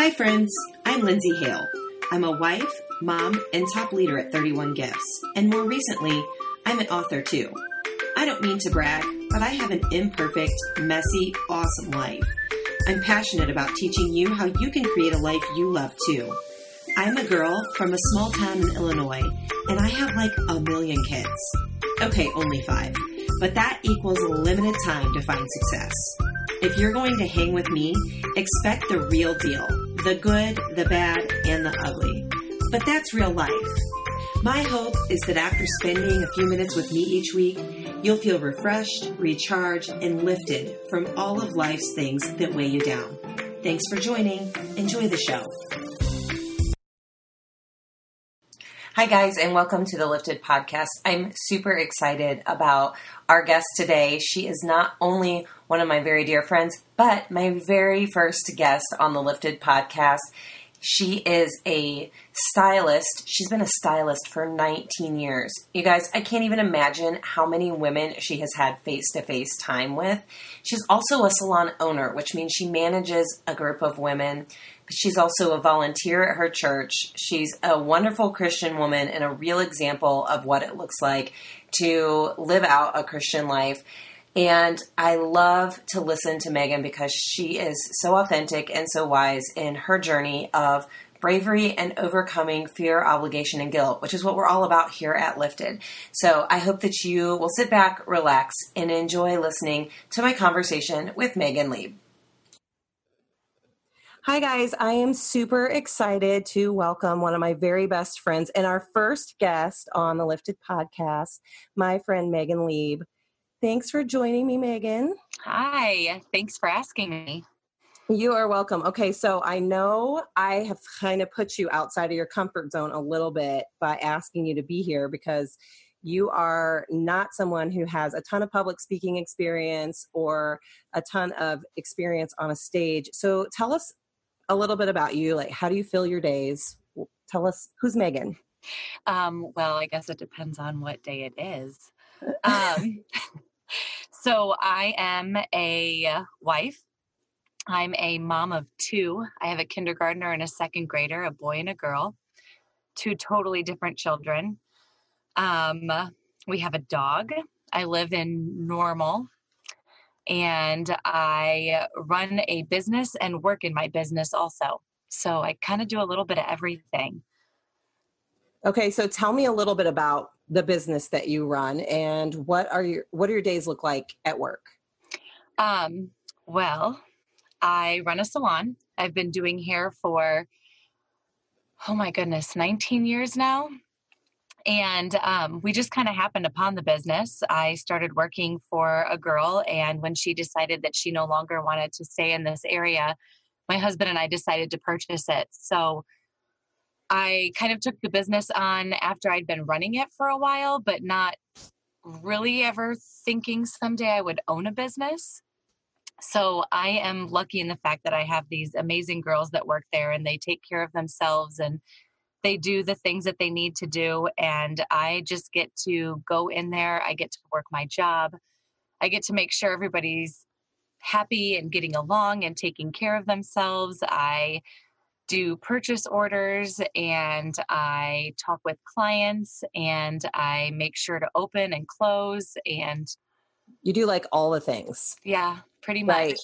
Hi, friends. I'm Lindsey Hale. I'm a wife, mom, and top leader at 31 Gifts. And more recently, I'm an author too. I don't mean to brag, but I have an imperfect, messy, awesome life. I'm passionate about teaching you how you can create a life you love too. I'm a girl from a small town in Illinois, and I have like a million kids. Okay, only five. But that equals a limited time to find success. If you're going to hang with me, expect the real deal the good, the bad, and the ugly. But that's real life. My hope is that after spending a few minutes with me each week, you'll feel refreshed, recharged, and lifted from all of life's things that weigh you down. Thanks for joining. Enjoy the show. Hi, guys, and welcome to the Lifted Podcast. I'm super excited about our guest today. She is not only one of my very dear friends, but my very first guest on the Lifted Podcast. She is a stylist. She's been a stylist for 19 years. You guys, I can't even imagine how many women she has had face to face time with. She's also a salon owner, which means she manages a group of women. She's also a volunteer at her church. She's a wonderful Christian woman and a real example of what it looks like to live out a Christian life. And I love to listen to Megan because she is so authentic and so wise in her journey of bravery and overcoming fear, obligation, and guilt, which is what we're all about here at Lifted. So I hope that you will sit back, relax, and enjoy listening to my conversation with Megan Lieb. Hi, guys. I am super excited to welcome one of my very best friends and our first guest on the Lifted podcast, my friend Megan Lieb. Thanks for joining me, Megan. Hi, thanks for asking me. You are welcome. Okay, so I know I have kind of put you outside of your comfort zone a little bit by asking you to be here because you are not someone who has a ton of public speaking experience or a ton of experience on a stage. So tell us a little bit about you. Like, how do you fill your days? Tell us who's Megan. Um, well, I guess it depends on what day it is. Um, So I am a wife. I'm a mom of two. I have a kindergartner and a second grader, a boy and a girl, two totally different children. Um, we have a dog. I live in Normal and I run a business and work in my business also. So I kind of do a little bit of everything. Okay, so tell me a little bit about the business that you run and what are your what do your days look like at work? Um, well, I run a salon. I've been doing hair for oh my goodness, 19 years now. And um, we just kind of happened upon the business. I started working for a girl, and when she decided that she no longer wanted to stay in this area, my husband and I decided to purchase it. So I kind of took the business on after I'd been running it for a while, but not really ever thinking someday I would own a business. So I am lucky in the fact that I have these amazing girls that work there and they take care of themselves and they do the things that they need to do. And I just get to go in there, I get to work my job, I get to make sure everybody's happy and getting along and taking care of themselves. I do purchase orders and I talk with clients and I make sure to open and close and you do like all the things. Yeah, pretty much. Right.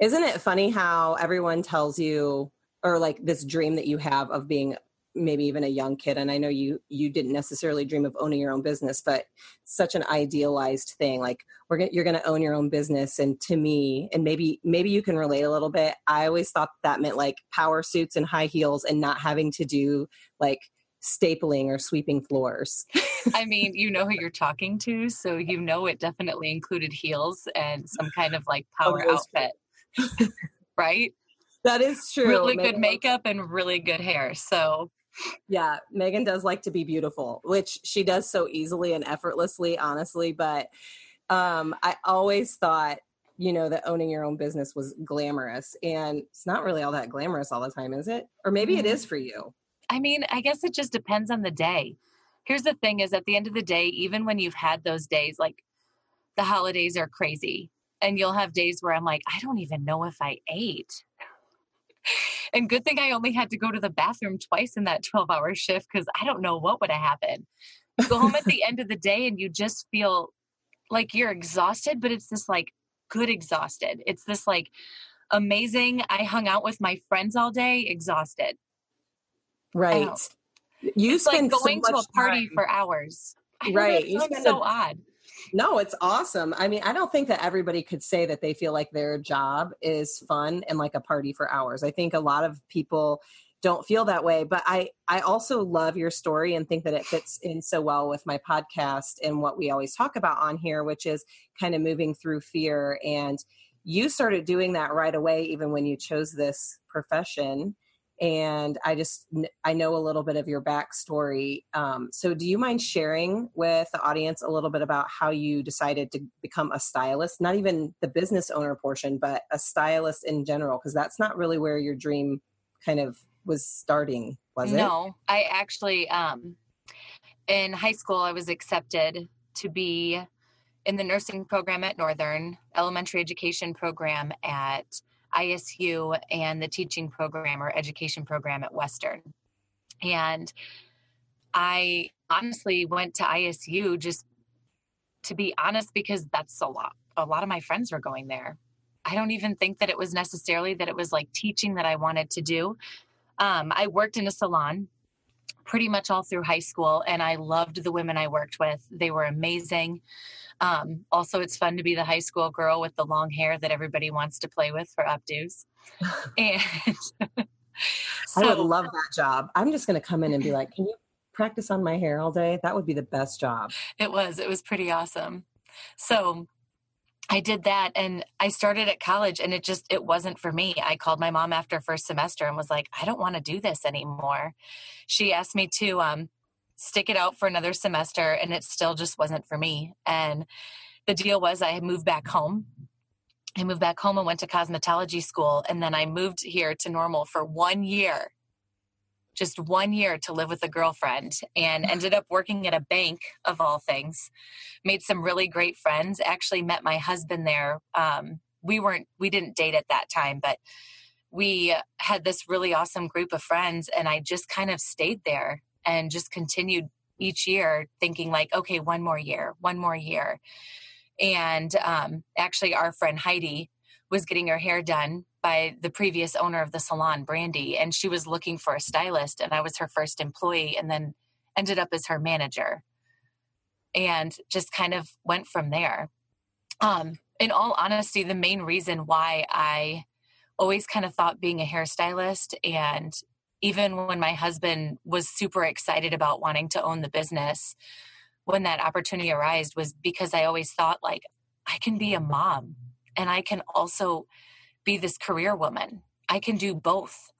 Isn't it funny how everyone tells you or like this dream that you have of being maybe even a young kid and i know you you didn't necessarily dream of owning your own business but such an idealized thing like we're gonna, you're going to own your own business and to me and maybe maybe you can relate a little bit i always thought that meant like power suits and high heels and not having to do like stapling or sweeping floors i mean you know who you're talking to so you know it definitely included heels and some kind of like power outfit right that is true. Really good makeup and really good hair. So yeah, Megan does like to be beautiful, which she does so easily and effortlessly, honestly. But um, I always thought, you know, that owning your own business was glamorous. And it's not really all that glamorous all the time, is it? Or maybe it is for you. I mean, I guess it just depends on the day. Here's the thing is at the end of the day, even when you've had those days, like the holidays are crazy. And you'll have days where I'm like, I don't even know if I ate And good thing I only had to go to the bathroom twice in that 12 hour shift because I don't know what would have happened. You go home at the end of the day and you just feel like you're exhausted, but it's this like good exhausted. It's this like amazing. I hung out with my friends all day, exhausted. Right. You it's spend like going so to a party time. for hours. right. You so a, odd. No, it's awesome. I mean, I don't think that everybody could say that they feel like their job is fun and like a party for hours. I think a lot of people don't feel that way but i i also love your story and think that it fits in so well with my podcast and what we always talk about on here which is kind of moving through fear and you started doing that right away even when you chose this profession and i just i know a little bit of your backstory um, so do you mind sharing with the audience a little bit about how you decided to become a stylist not even the business owner portion but a stylist in general? Because that's not really where your dream kind of was starting was it? No i actually um in high school i was accepted to be in the nursing program at northern elementary education program at ISU and the teaching program or education program at Western. And I honestly went to ISU just to be honest because that's a lot. A lot of my friends were going there. I don't even think that it was necessarily that it was like teaching that I wanted to do. Um, I worked in a salon pretty much all through high school and I loved the women I worked with. They were amazing. Um, also, it's fun to be the high school girl with the long hair that everybody wants to play with for updos. and so, I would love that job. I'm just going to come in and be like, can you practice on my hair all day? That would be the best job. It was. It was pretty awesome. So I did that and I started at college and it just it wasn't for me. I called my mom after first semester and was like, I don't want to do this anymore. She asked me to um stick it out for another semester and it still just wasn't for me. And the deal was i moved back home. I moved back home and went to cosmetology school and then i moved here to normal for one year just one year to live with a girlfriend and ended up working at a bank of all things. Made some really great friends. Actually met my husband there um, we weren't we didn't date at that time but we had this really awesome group of friends and i just kind of stayed there and just continued each year thinking like okay one more year one more year. And um, actually our friend heidi was getting her hair done by the previous owner of the salon brandy and she was looking for a stylist and i was her first employee and then ended up as her manager. And just kind of went from there. Um, in all honesty the main reason why i always kind of thought being a hairstylist and even when my husband was super excited about wanting to own the business when that opportunity arose was because i always thought like i can be a mom and i can also be this career woman. I can do both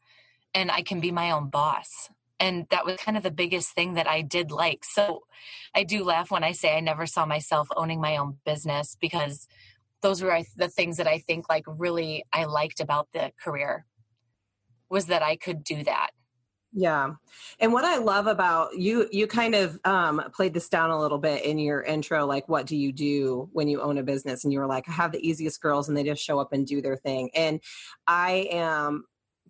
and i can be my own boss. And that was kind of the biggest thing that i did like. So i do laugh when i say i never saw myself owning my own business because those were the things that i think like really i liked about the career was that I could do that. Yeah. And what I love about you, you kind of um, played this down a little bit in your intro, like, what do you do when you own a business? And you were like, I have the easiest girls and they just show up and do their thing. And I am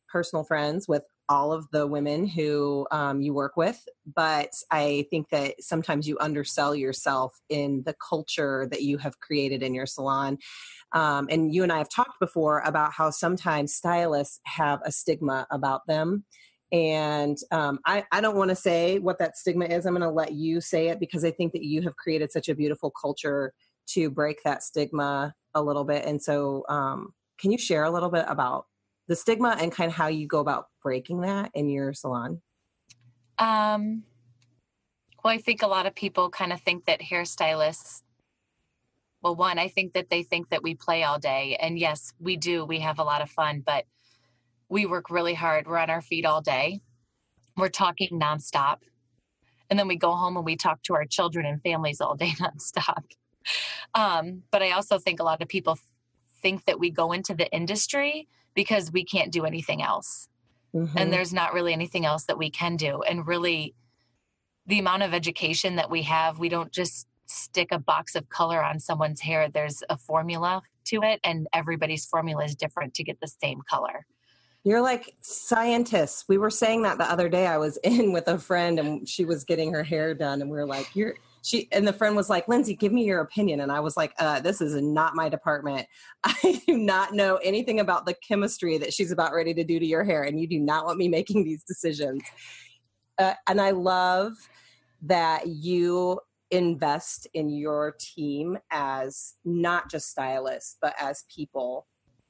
personal friends with all of the women who um, you work with, but I think that sometimes you undersell yourself in the culture that you have created in your salon. Um, and you and I have talked before about how sometimes stylists have a stigma about them. And um, I, I don't want to say what that stigma is. I'm going to let you say it because I think that you have created such a beautiful culture to break that stigma a little bit. And so, um, can you share a little bit about the stigma and kind of how you go about breaking that in your salon? Um, well, I think a lot of people kind of think that hairstylists well one i think that they think that we play all day and yes we do we have a lot of fun but we work really hard we're on our feet all day we're talking nonstop and then we go home and we talk to our children and families all day nonstop um, but i also think a lot of people think that we go into the industry because we can't do anything else mm-hmm. and there's not really anything else that we can do and really the amount of education that we have we don't just stick a box of color on someone's hair, there's a formula to it, and everybody's formula is different to get the same color. You're like scientists. We were saying that the other day. I was in with a friend and she was getting her hair done, and we were like, "You're." She and the friend was like, "Lindsey, give me your opinion." And I was like, uh, "This is not my department. I do not know anything about the chemistry that she's about ready to do to your hair, and you do not want me making these decisions." Uh, and I love that you invest in your team as not just stylists but as people.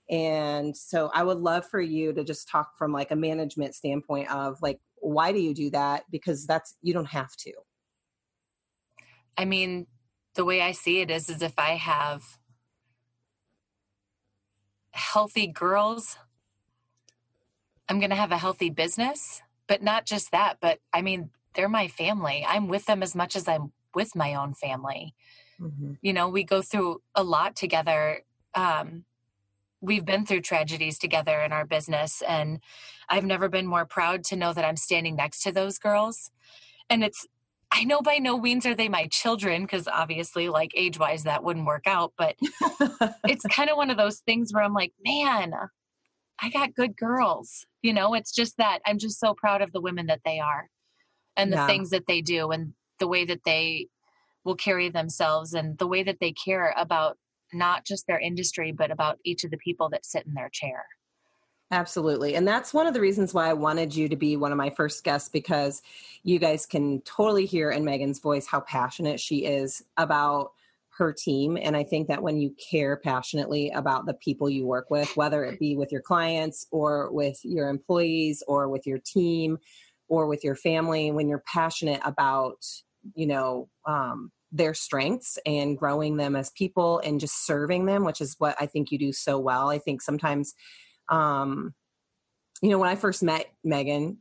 And so i would love for you to just talk from like a management standpoint of like why do you do that? Because that's you don't have to. I mean the way i see it is is if i have healthy girls i'm going to have a healthy business. But not just that but i mean they're my family. I'm with them as much as i'm with my own family. Mm-hmm. You know, we go through a lot together. Um, we've been through tragedies together in our business, and I've never been more proud to know that I'm standing next to those girls. And it's, I know by no means are they my children, because obviously, like age wise, that wouldn't work out. But it's kind of one of those things where I'm like, man, I got good girls. You know, it's just that I'm just so proud of the women that they are and the yeah. things that they do. And the way that they will carry themselves and the way that they care about not just their industry, but about each of the people that sit in their chair. Absolutely. And that's one of the reasons why I wanted you to be one of my first guests because you guys can totally hear in Megan's voice how passionate she is about her team. And I think that when you care passionately about the people you work with, whether it be with your clients or with your employees or with your team or with your family, when you're passionate about you know um, their strengths and growing them as people and just serving them which is what i think you do so well. I think sometimes um, you know when i first met megan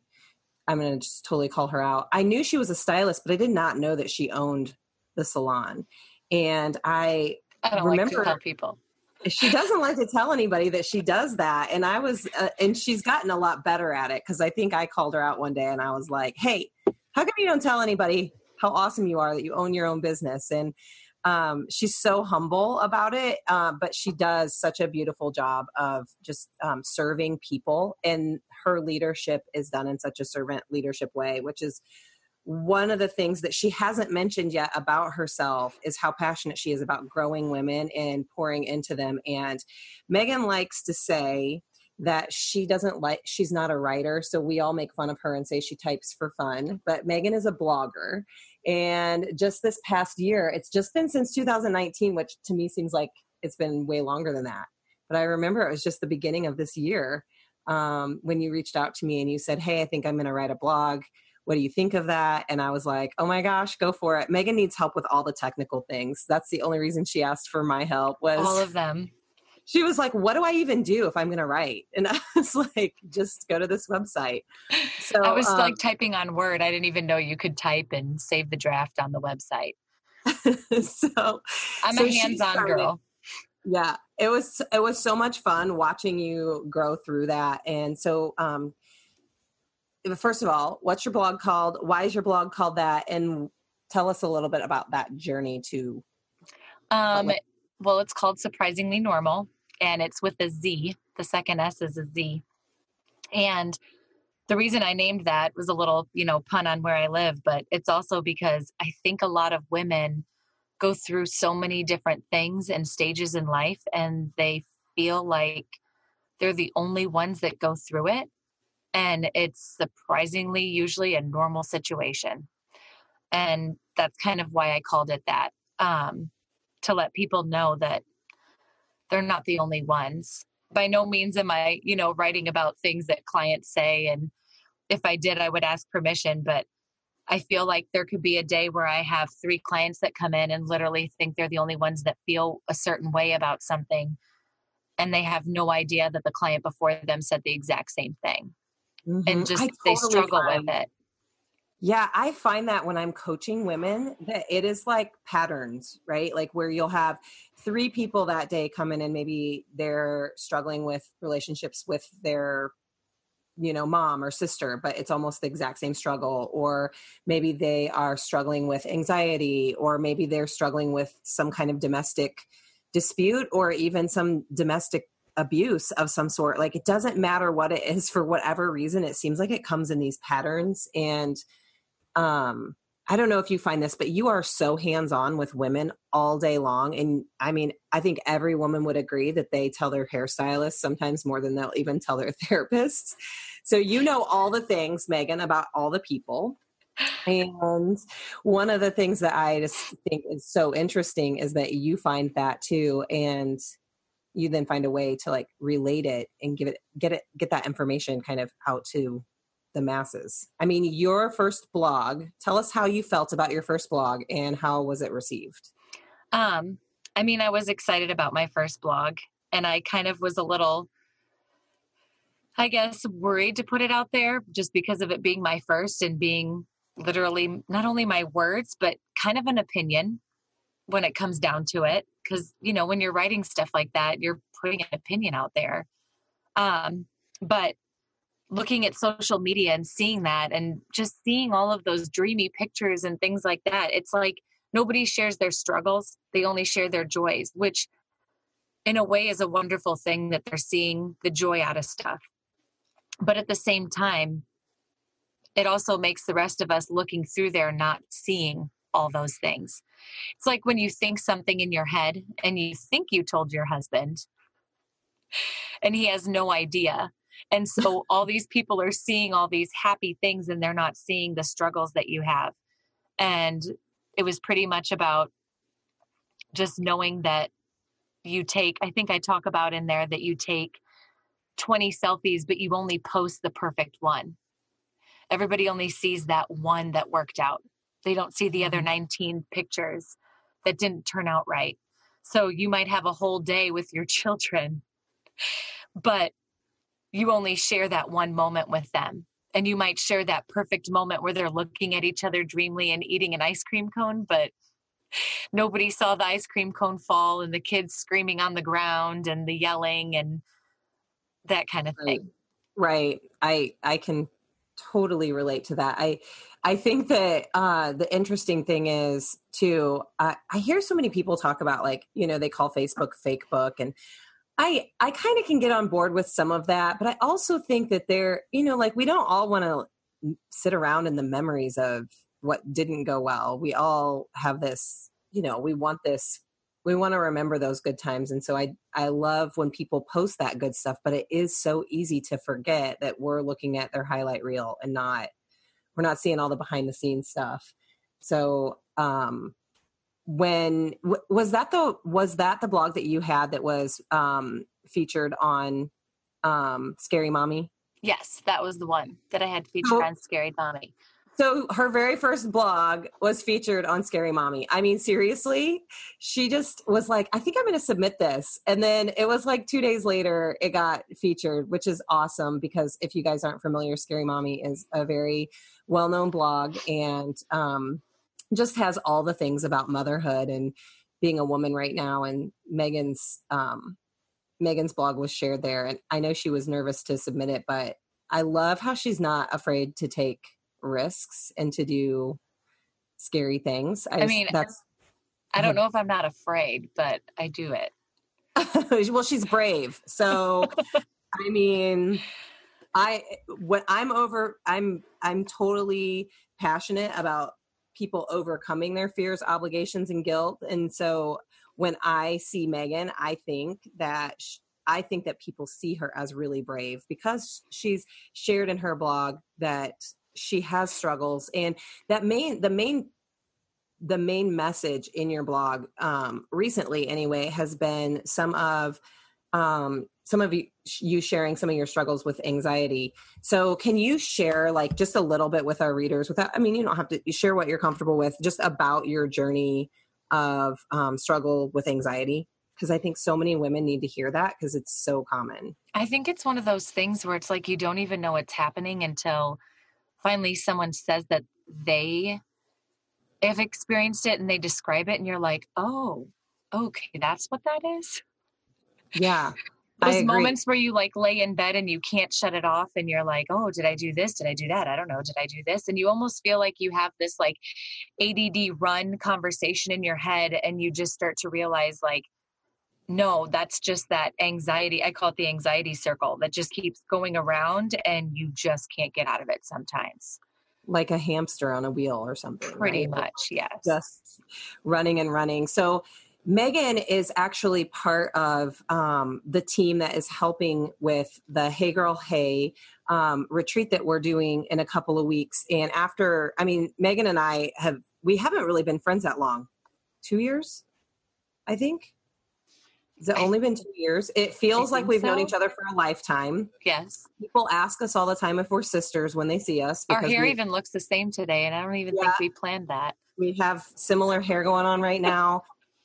i'm going to just totally call her out i knew she was a stylist but i did not know that she owned the salon. And i, I remember like tell people. she doesn't like to tell anybody that she does that. And i was uh, and she's gotten a lot better at it because i think i called her out one day and i was like hey how come you don't tell anybody how awesome you are that you own your own business. And um, she's so humble about it uh, but she does such a beautiful job of just um, serving people. And her leadership is done in such a servant leadership way which is one of the things that she hasn't mentioned yet about herself is how passionate she is about growing women and pouring into them. And megan likes to say that she doesn't like she's not a writer so we all make fun of her and say she types for fun. But megan is a blogger and just this past year it's just been since 2019 which to me seems like it's been way longer than that. But i remember it was just the beginning of this year um, when you reached out to me and you said hey i think i'm going to write a blog. What do you think of that? And i was like oh my gosh go for it. Megan needs help with all the technical things. That's the only reason she asked for my help was all of them she was like, "What do I even do if I'm going to write?" And I was like, "Just go to this website." So I was um, like typing on Word. I didn't even know you could type and save the draft on the website. so I'm so a hands-on girl. Yeah, it was it was so much fun watching you grow through that. And so, um, first of all, what's your blog called? Why is your blog called that? And tell us a little bit about that journey to. Um, well, it's called Surprizingly Normal and it's with a Z. The second S is a Z. And the reason I named that was a little, you know, pun on where I live, but it's also because I think a lot of women go through so many different things and stages in life and they feel like they're the only ones that go through it. And it's surprisingly usually a normal situation. And that's kind of why I called it that. Um, to let people know that they're not the only ones. By no means am I, you know, writing about things that clients say. And if I did, I would ask permission. But I feel like there could be a day where I have three clients that come in and literally think they're the only ones that feel a certain way about something. And they have no idea that the client before them said the exact same thing. Mm-hmm. And just totally they struggle find, with it. Yeah, I find that when I'm coaching women that it is like patterns, right? Like where you'll have three people that day come in and maybe they're struggling with relationships with their you know mom or sister but it's almost the exact same struggle or maybe they are struggling with anxiety or maybe they're struggling with some kind of domestic dispute or even some domestic abuse of some sort. Like it doesn't matter what it is for whatever reason. It seems like it comes in these patterns. And um, I don't know if you find this, but you are so hands on with women all day long. And I mean, I think every woman would agree that they tell their hairstylist sometimes more than they'll even tell their therapists. So you know all the things, Megan, about all the people. And one of the things that I just think is so interesting is that you find that too. And you then find a way to like relate it and give it get it get that information kind of out to the masses. I mean, your first blog, tell us how you felt about your first blog and how was it received? Um, I mean, I was excited about my first blog and I kind of was a little I guess worried to put it out there just because of it being my first and being literally not only my words but kind of an opinion when it comes down to it because you know when you're writing stuff like that you're putting an opinion out there um but looking at social media and seeing that and just seeing all of those dreamy pictures and things like that it's like nobody shares their struggles they only share their joys which in a way is a wonderful thing that they're seeing the joy out of stuff. But at the same time it also makes the rest of us looking through there not seeing all those things. It's like when you think something in your head and you think you told your husband and he has no idea and so all these people are seeing all these happy things and they're not seeing the struggles that you have. And it was pretty much about just knowing that you take, I think I talk about in there that you take 20 selfies, but you only post the perfect one. Everybody only sees that one that worked out. They don't see the other mm-hmm. 19 pictures that didn't turn out right. So you might have a whole day with your children, but you only share that one moment with them. And you might share that perfect moment where they're looking at each other dreamily and eating an ice cream cone, but nobody saw the ice cream cone fall and the kids screaming on the ground and the yelling and that kind of thing. Right. I I can totally relate to that. I I think that uh, the interesting thing is too. I hear so many people talk about like you know they call Facebook fake book, and I I kind of can get on board with some of that, but I also think that there, you know, like we don't all want to sit around in the memories of what didn't go well. We all have this, you know, we want this we want to remember those good times and so I I love when people post that good stuff, but it is so easy to forget that we're looking at their highlight reel and not we're not seeing all the behind the scenes stuff. So, um when was that the was that the blog that you had that was um featured on um scary mommy? Yes that was the one that i had featured oh. on scary mommy. So her very first blog was featured on scary mommy. I mean seriously? She just was like i think i'm going to submit this. And then it was like two days later it got featured which is awesome because if you guys aren't familiar scary mommy is a very well-known blog and um just has all the things about motherhood and being a woman right now and megan's um, megan's blog was shared there and i know she was nervous to submit it but i love how she's not afraid to take risks and to do scary things. I, I mean that's i don't know if i'm not afraid but i do it. Well she's brave so i mean i when i'm over i'm i'm totally passionate about people overcoming their fears, obligations, and guilt. And so when I see Megan, I think that I think that people see her as really brave because she's shared in her blog that she has struggles and that main the main the main message in your blog um recently anyway has been some of um some of you, you sharing some of your struggles with anxiety. So, can you share like just a little bit with our readers? Without, I mean, you don't have to share what you're comfortable with, just about your journey of um, struggle with anxiety because I think so many women need to hear that because it's so common. I think it's one of those things where it's like you don't even know what's happening until finally someone says that they have experienced it and they describe it, and you're like, oh, okay, that's what that is. Yeah those moments where you like lay in bed and you can't shut it off and you're like oh did i do this did i do that i don't know did i do this and you almost feel like you have this like add run conversation in your head and you just start to realize like no, that's just that anxiety. I call it the anxiety circle that just keeps going around and you just can't get out of it sometimes. Like a hamster on a wheel or something. Pretty right? much, yes. Just running and running. So Megan is actually part of um, the team that is helping with the Hey Girl Hey um, retreat that we're doing in a couple of weeks. And after, I mean, Megan and I have, we haven't really been friends that long. Two years, I think. Has it only been two years? It feels like we've so. known each other for a lifetime. Yes. People ask us all the time if we're sisters when they see us. Our hair we, even looks the same today, and I don't even yeah, think we planned that. We have similar hair going on right now.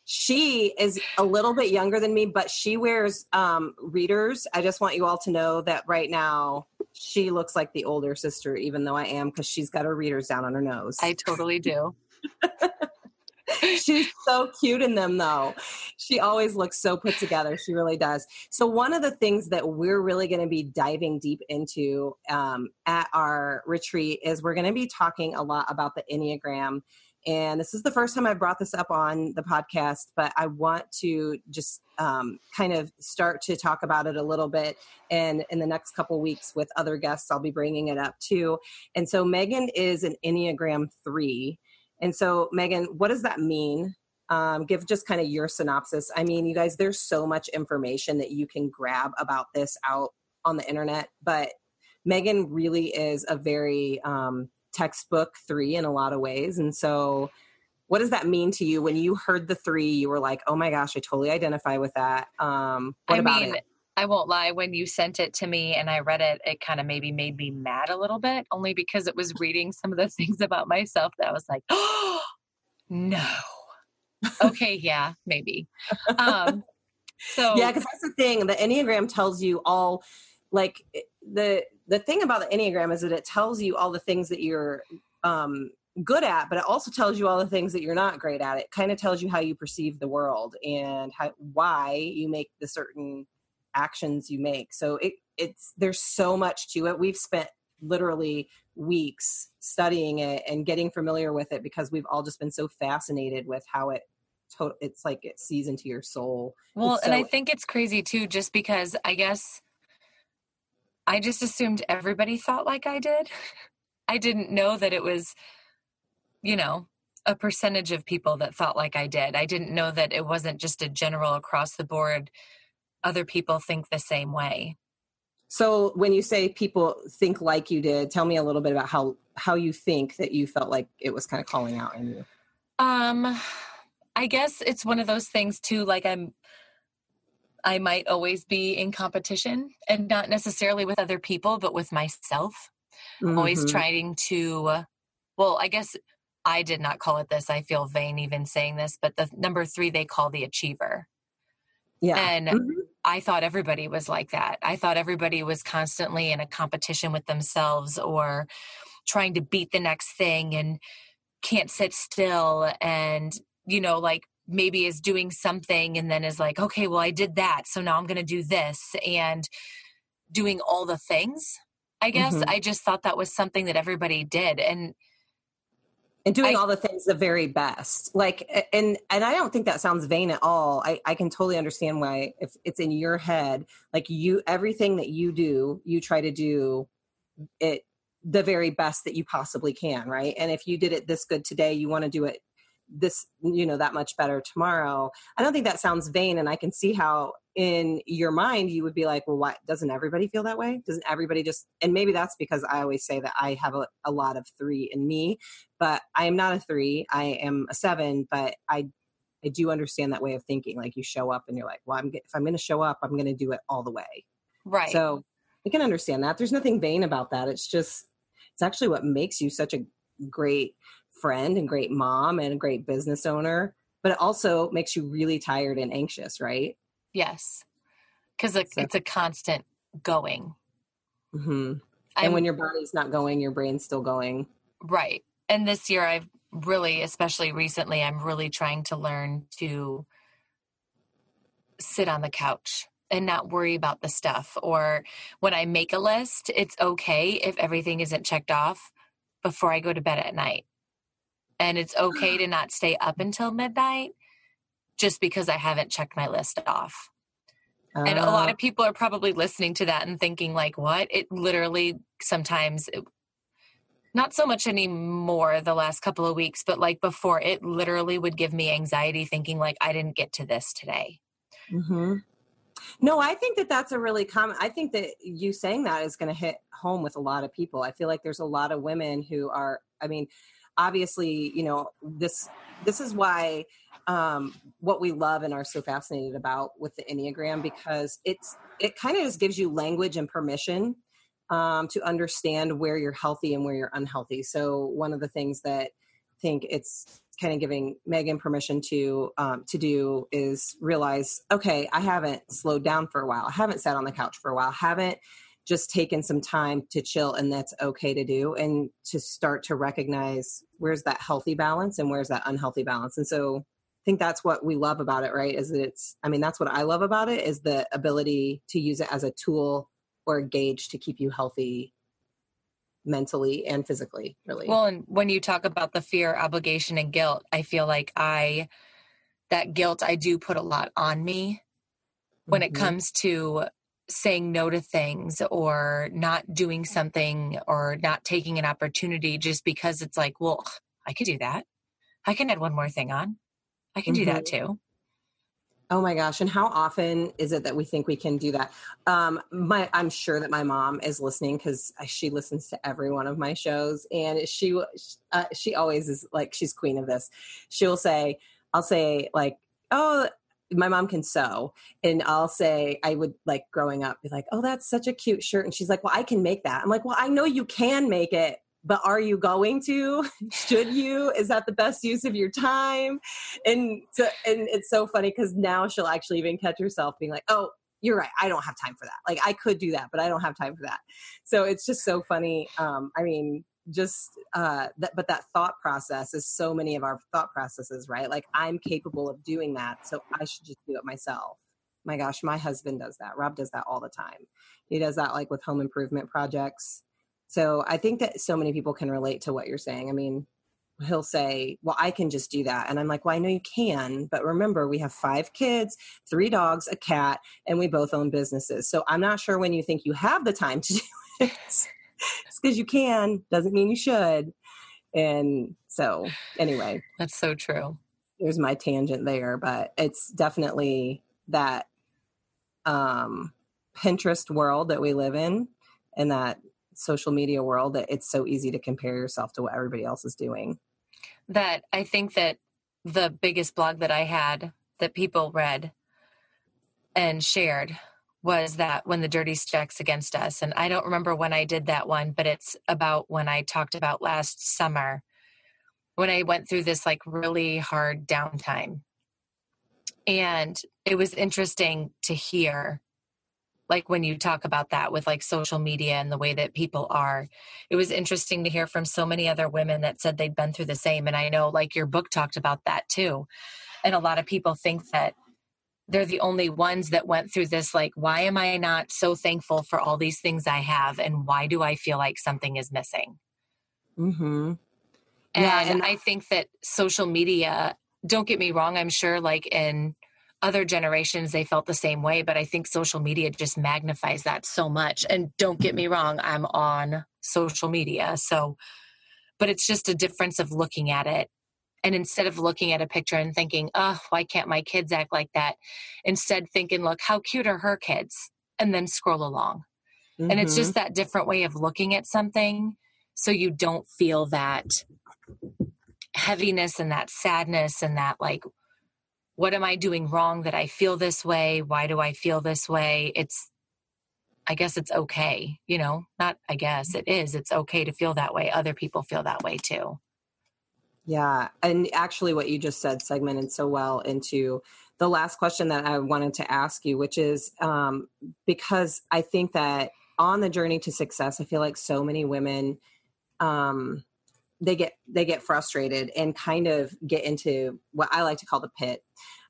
She is a little bit younger than me, but she wears um, readers. I just want you all to know that right now she looks like the older sister, even though I am, because she's got her readers down on her nose. I totally do. She's so cute in them, though. She always looks so put together. She really does. So, one of the things that we're really going to be diving deep into um, at our retreat is we're going to be talking a lot about the Enneagram. And this is the first time I brought this up on the podcast, but I want to just um, kind of start to talk about it a little bit. And in the next couple weeks with other guests, I'll be bringing it up too. And so Megan is an Enneagram 3. And so, Megan, what does that mean? Um, give just kind of your synopsis. I mean, you guys, there's so much information that you can grab about this out on the internet, but Megan really is a very um, textbook three in a lot of ways. And so, what does that mean to you when you heard the three? You were like, "Oh my gosh, I totally identify with that." Um, what I about mean, it? I won't lie, when you sent it to me and I read it, it kind of maybe made me mad a little bit, only because it was reading some of the things about myself that I was like, oh, no. okay, yeah, maybe. Um, so yeah, because that's the thing. The Enneagram tells you all, like the the thing about the Enneagram is that it tells you all the things that you're um, good at, but it also tells you all the things that you're not great at. It kind of tells you how you perceive the world and how why you make the certain actions you make. So it it's there's so much to it. We've spent literally weeks studying it and getting familiar with it because we've all just been so fascinated with how it it's like it sees into your soul. Well, so, and I think it's crazy too just because I guess I just assumed everybody thought like I did. I didn't know that it was you know, a percentage of people that thought like I did. I didn't know that it wasn't just a general across the board other people think the same way. So when you say people think like you did, tell me a little bit about how how you think that you felt like it was kind of calling out in you. Um I guess it's one of those things too like I'm I might always be in competition and not necessarily with other people but with myself. Mm-hmm. Always trying to well, I guess I did not call it this. I feel vain even saying this, but the number 3 they call the achiever. Yeah. And mm-hmm. I thought everybody was like that. I thought everybody was constantly in a competition with themselves or trying to beat the next thing and can't sit still and, you know, like maybe is doing something and then is like, okay, well, I did that. So now I'm going to do this and doing all the things. I guess mm-hmm. I just thought that was something that everybody did. And and doing I, all the things the very best like and and i don't think that sounds vain at all I, I can totally understand why if it's in your head like you everything that you do you try to do it the very best that you possibly can right and if you did it this good today you want to do it this you know that much better tomorrow. I don't think that sounds vain and i can see how in your mind you would be like well why doesn't everybody feel that way? Doesn't everybody just and maybe that's because i always say that i have a, a lot of three in me but i am not a three i am a seven but i i do understand that way of thinking like you show up and you're like well i'm if i'm going to show up i'm going to do it all the way. Right. So i can understand that. There's nothing vain about that. It's just it's actually what makes you such a great friend and great mom and a great business owner but it also makes you really tired and anxious right Yes. Because so. it's a constant going. Mm-hmm. And when your body's not going, your brain's still going. Right. And this year, I've really, especially recently, I'm really trying to learn to sit on the couch and not worry about the stuff. Or when I make a list, it's okay if everything isn't checked off before I go to bed at night. And it's okay to not stay up until midnight just because I haven't checked my list off. Uh, and a lot ah. of people are probably listening to that and thinking like, what? It literally sometimes it, not so much anymore the last couple of weeks, but like before it literally would give me anxiety thinking like I didn't get to this today. Mm-hmm. No, I think that that's a really common. I think that you saying that is going to hit home with a lot of people. I feel like there's a lot of women who are. I mean, obviously, you know this. This is why um, what we love and are so fascinated about with the enneagram because it's it kind of just gives you language and permission um, to understand where you're healthy and where you're unhealthy. So one of the things that I think it's kind of giving Megan permission to um, to do is realize, okay, I haven't slowed down for a while. I haven't sat on the couch for a while. Haven't just taken some time to chill, and that's okay to do, and to start to recognize where's that healthy balance and where's that unhealthy balance. And so, I think that's what we love about it, right? Is that it's, I mean, that's what I love about it is the ability to use it as a tool or a gauge to keep you healthy mentally and physically really well and when you talk about the fear obligation and guilt i feel like i that guilt i do put a lot on me when mm-hmm. it comes to saying no to things or not doing something or not taking an opportunity just because it's like well i could do that i can add one more thing on i can mm-hmm. do that mm-hmm. too Oh my gosh! And how often is it that we think we can do that? Um, my, I'm sure that my mom is listening because she listens to every one of my shows, and she uh, she always is like she's queen of this. She'll say, "I'll say like, oh, my mom can sew and i'll say i would like growing up be like oh that's such a cute shirt and she's like well i can make that. I'm like well i know you can make it but are you going to? Should you? Is that the best use of your time? And so and it's so funny because now she'll actually even catch herself being like oh you're right i don't have time for that. Like i could do that but i don't have time for that. So it's just so funny um i mean just uh that but that thought process is so many of our thought processes right like i'm capable of doing that so i should just do it myself my gosh my husband does that rob does that all the time he does that like with home improvement projects so I think that so many people can relate to what you're saying. I mean, he'll say, Well, I can just do that. And I'm like, Well, I know you can, but remember, we have five kids, three dogs, a cat, and we both own businesses. So I'm not sure when you think you have the time to do it. It's because you can, doesn't mean you should. And so, anyway, that's so true. There's my tangent there, but it's definitely that um, Pinterest world that we live in and that social media world that it's so easy to compare yourself to what everybody else is doing. That I think that the biggest blog that I had that people read and shared was that when the dirty stacks against us. And I don't remember when I did that one, but it's about when I talked about last summer when I went through this like really hard downtime. And it was interesting to hear like when you talk about that with like social media and the way that people are it was interesting to hear from so many other women that said they'd been through the same and i know like your book talked about that too and a lot of people think that they're the only ones that went through this like why am i not so thankful for all these things i have and why do i feel like something is missing? Mm-hmm. Yeah, and, and i think that social media don't get me wrong i'm sure like in other generations they felt the same way but i think social media just magnifies that so much. And don't get me wrong i'm on social media so but it's just a difference of looking at it and instead of looking at a picture and thinking oh why can't my kids act like that instead thinking look how cute are her kids and then scroll along mm-hmm. and it's just mm-hmm. that different way of looking at something so you don't feel that heaviness and that sadness and that like what am I doing wrong that I feel this way? Why do I feel this way? It's, I guess it's okay, you know, not I guess it is. It's okay to feel that way. Other people feel that way too. Yeah. And actually, what you just said segmented so well into the last question that I wanted to ask you, which is um, because I think that on the journey to success, I feel like so many women, um, they get they get frustrated and kind of get into what I like to call the pit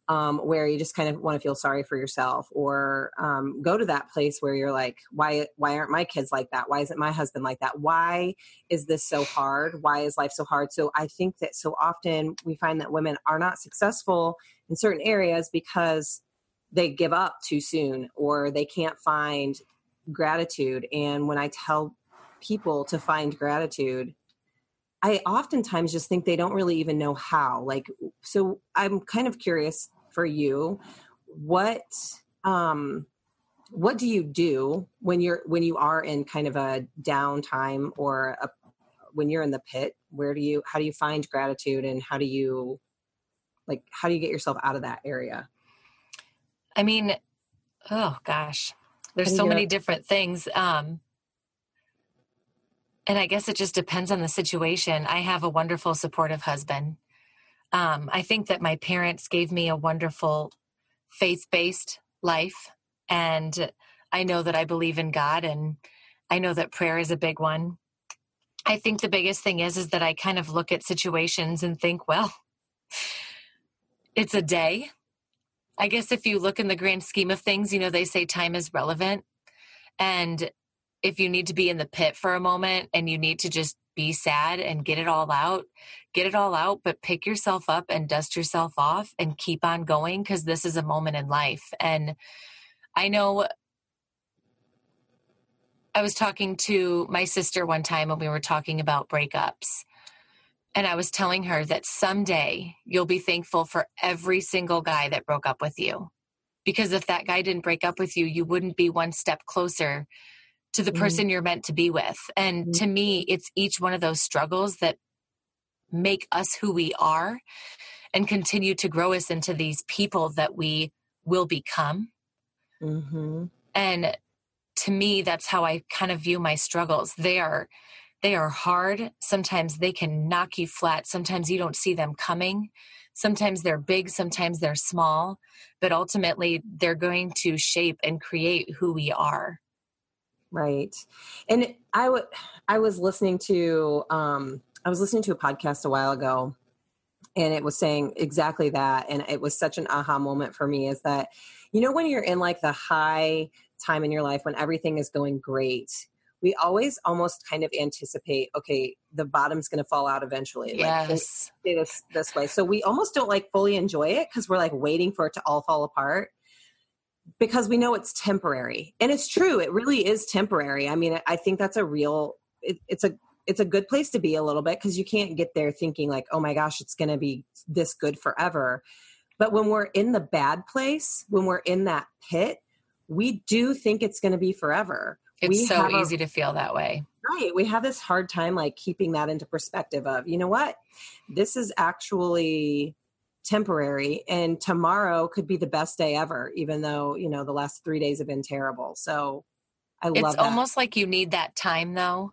um, where you just kind of want to feel sorry for yourself or um, go to that place where you're like why why aren't my kids like that? Why isn't my husband like that? Why is this so hard? Why is life so hard? So i think that so often we find that women are not successful in certain areas because they give up too soon or they can't find gratitude. And when i tell people to find gratitude I oftentimes just think they don't really even know how. Like, so I'm kind of curious for you what um what do you do when you're when you are in kind of a downtime or a when you're in the pit? Where do you how do you find gratitude and how do you like how do you get yourself out of that area? I mean oh gosh there's so many different things um and i guess it just depends on the situation. I have a wonderful supportive husband um, I think that my parents gave me a wonderful faith based life. And I know that I believe in God and I know that prayer is a big one. I think the biggest thing is is that I kind of look at situations and think, well, it's a day. I guess if you look in the grand scheme of things, you know, they say time is relevant. And if you need to be in the pit for a moment and you need to just be sad and get it all out, get it all out, but pick yourself up and dust yourself off and keep on going because this is a moment in life. And I know I was talking to my sister one time and we were talking about breakups. And I was telling her that someday you'll be thankful for every single guy that broke up with you. Because if that guy didn't break up with you, you wouldn't be one step closer to the mm-hmm. person you're meant to be with. And mm-hmm. to me, it's each one of those struggles that make us who we are and continue to grow us into these people that we will become. Mm-hmm. And to me, that's how I kind of view my struggles. They are they are hard. Sometimes they can knock you flat. Sometimes you don't see them coming. Sometimes they're big, sometimes they're small, but ultimately they're going to shape and create who we are. Right. And I would I was listening to um I was listening to a podcast a while ago and it was saying exactly that and it was such an aha moment for me is that you know when you're in like the high time in your life when everything is going great we always almost kind of anticipate okay the bottom's going to fall out eventually yes. like this this way so we almost don't like fully enjoy it because we're like waiting for it to all fall apart because we know it's temporary. And it's true it really is temporary. I mean i think that's a real it, it's a it's a good place to be a little bit because you can't get there thinking like oh my gosh it's going to be this good forever. But when we're in the bad place when we're in that pit we do think it's going to be forever. It's we so easy a, to feel that way. Right we have this hard time like keeping that into perspective of you know what? This is actually temporary and tomorrow could be the best day ever even though you know the last three days have been terrible. So i love it's almost like you need that time though.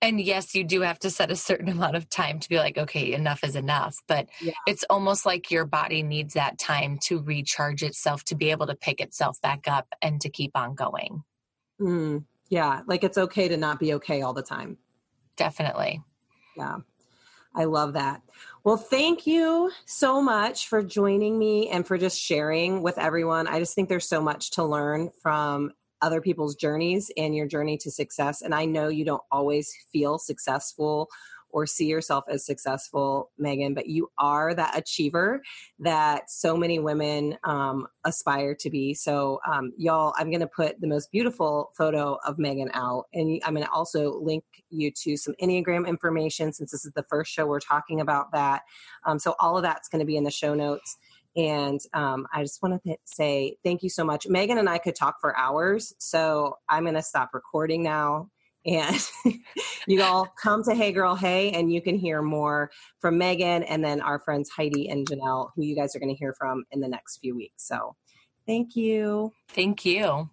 And yes you do have to set a certain amount of time to be like okay enough is enough. But yeah. it's almost like your body needs that time to recharge itself to be able to pick itself back up and to keep on going. Mm, yeah like it's okay to not be okay all the time. Definitely. Yeah. I love that. Well, thank you so much for joining me and for just sharing with everyone. I just think there's so much to learn from other people's journeys and your journey to success. And I know you don't always feel successful or see yourself as successful, Megan, but you are that achiever that so many women um, aspire to be. So, um, y'all, I'm going to put the most beautiful photo of Megan out, and I'm going to also link you to some Enneagram information since this is the first show we're talking about that. Um, so, all of that's going to be in the show notes. And um, I just want to say thank you so much. Megan and I could talk for hours, so I'm going to stop recording now and you all come to Hey Girl Hey, and you can hear more from Megan and then our friends Heidi and Janelle, who you guys are going to hear from in the next few weeks. So thank you. Thank you.